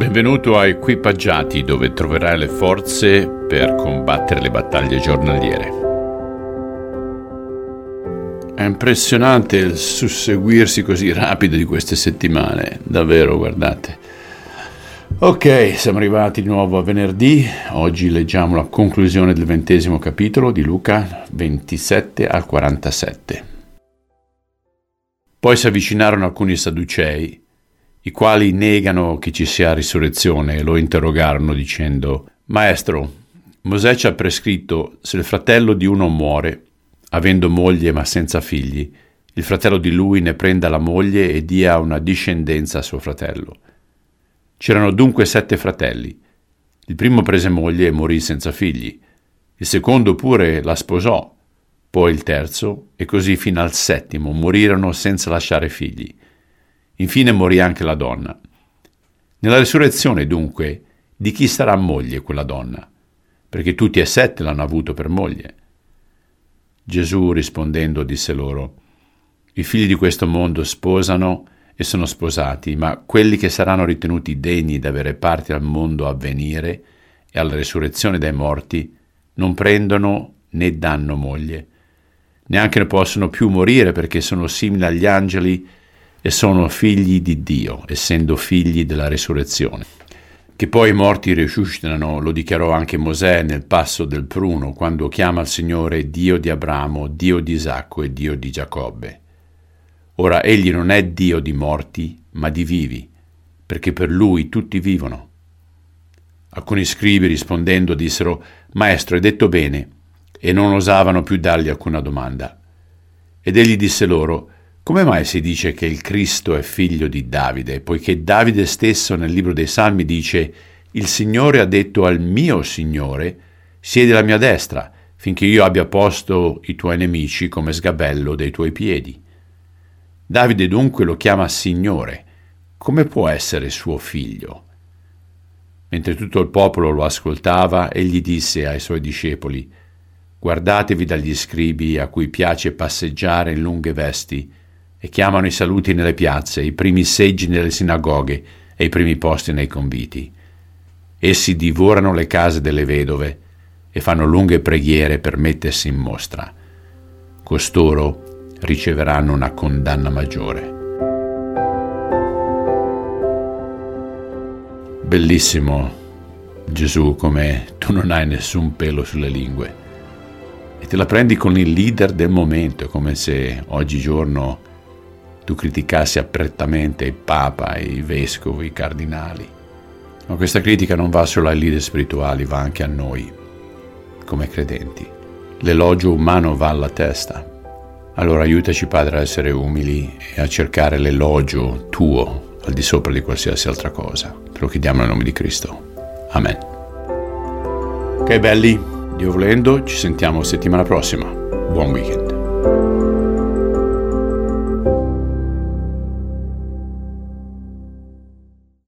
Benvenuto a Equipaggiati dove troverai le forze per combattere le battaglie giornaliere. È impressionante il susseguirsi così rapido di queste settimane, davvero, guardate. Ok, siamo arrivati di nuovo a venerdì, oggi leggiamo la conclusione del ventesimo capitolo di Luca 27 al 47. Poi si avvicinarono alcuni sadducei i quali negano che ci sia risurrezione e lo interrogarono dicendo Maestro, Mosè ci ha prescritto se il fratello di uno muore, avendo moglie ma senza figli, il fratello di lui ne prenda la moglie e dia una discendenza a suo fratello. C'erano dunque sette fratelli. Il primo prese moglie e morì senza figli. Il secondo pure la sposò, poi il terzo, e così fino al settimo morirono senza lasciare figli. Infine morì anche la donna. Nella risurrezione, dunque, di chi sarà moglie quella donna? Perché tutti e sette l'hanno avuto per moglie. Gesù rispondendo disse loro, I figli di questo mondo sposano e sono sposati, ma quelli che saranno ritenuti degni d'avere parte al mondo a venire e alla risurrezione dai morti non prendono né danno moglie, neanche ne possono più morire perché sono simili agli angeli e sono figli di Dio, essendo figli della risurrezione. Che poi i morti risuscitano, lo dichiarò anche Mosè nel passo del pruno, quando chiama il Signore Dio di Abramo, Dio di Isacco e Dio di Giacobbe. Ora egli non è Dio di morti, ma di vivi, perché per lui tutti vivono. Alcuni scribi rispondendo dissero, Maestro, hai detto bene, e non osavano più dargli alcuna domanda. Ed egli disse loro, come mai si dice che il Cristo è figlio di Davide, poiché Davide stesso nel libro dei Salmi dice Il Signore ha detto al mio Signore, siedi alla mia destra, finché io abbia posto i tuoi nemici come sgabello dei tuoi piedi. Davide dunque lo chiama Signore. Come può essere suo figlio? Mentre tutto il popolo lo ascoltava, egli disse ai suoi discepoli, Guardatevi dagli scribi a cui piace passeggiare in lunghe vesti, e chiamano i saluti nelle piazze, i primi seggi nelle sinagoghe e i primi posti nei conviti. Essi divorano le case delle vedove e fanno lunghe preghiere per mettersi in mostra. Costoro riceveranno una condanna maggiore. Bellissimo, Gesù, come tu non hai nessun pelo sulle lingue e te la prendi con il leader del momento, come se oggigiorno tu criticassi apertamente il Papa, i vescovi, i cardinali. Ma questa critica non va solo ai leader spirituali, va anche a noi, come credenti. L'elogio umano va alla testa. Allora aiutaci Padre a essere umili e a cercare l'elogio tuo al di sopra di qualsiasi altra cosa. Te lo chiediamo nel nome di Cristo. Amen. Ok belli, Dio volendo, ci sentiamo settimana prossima. Buon weekend.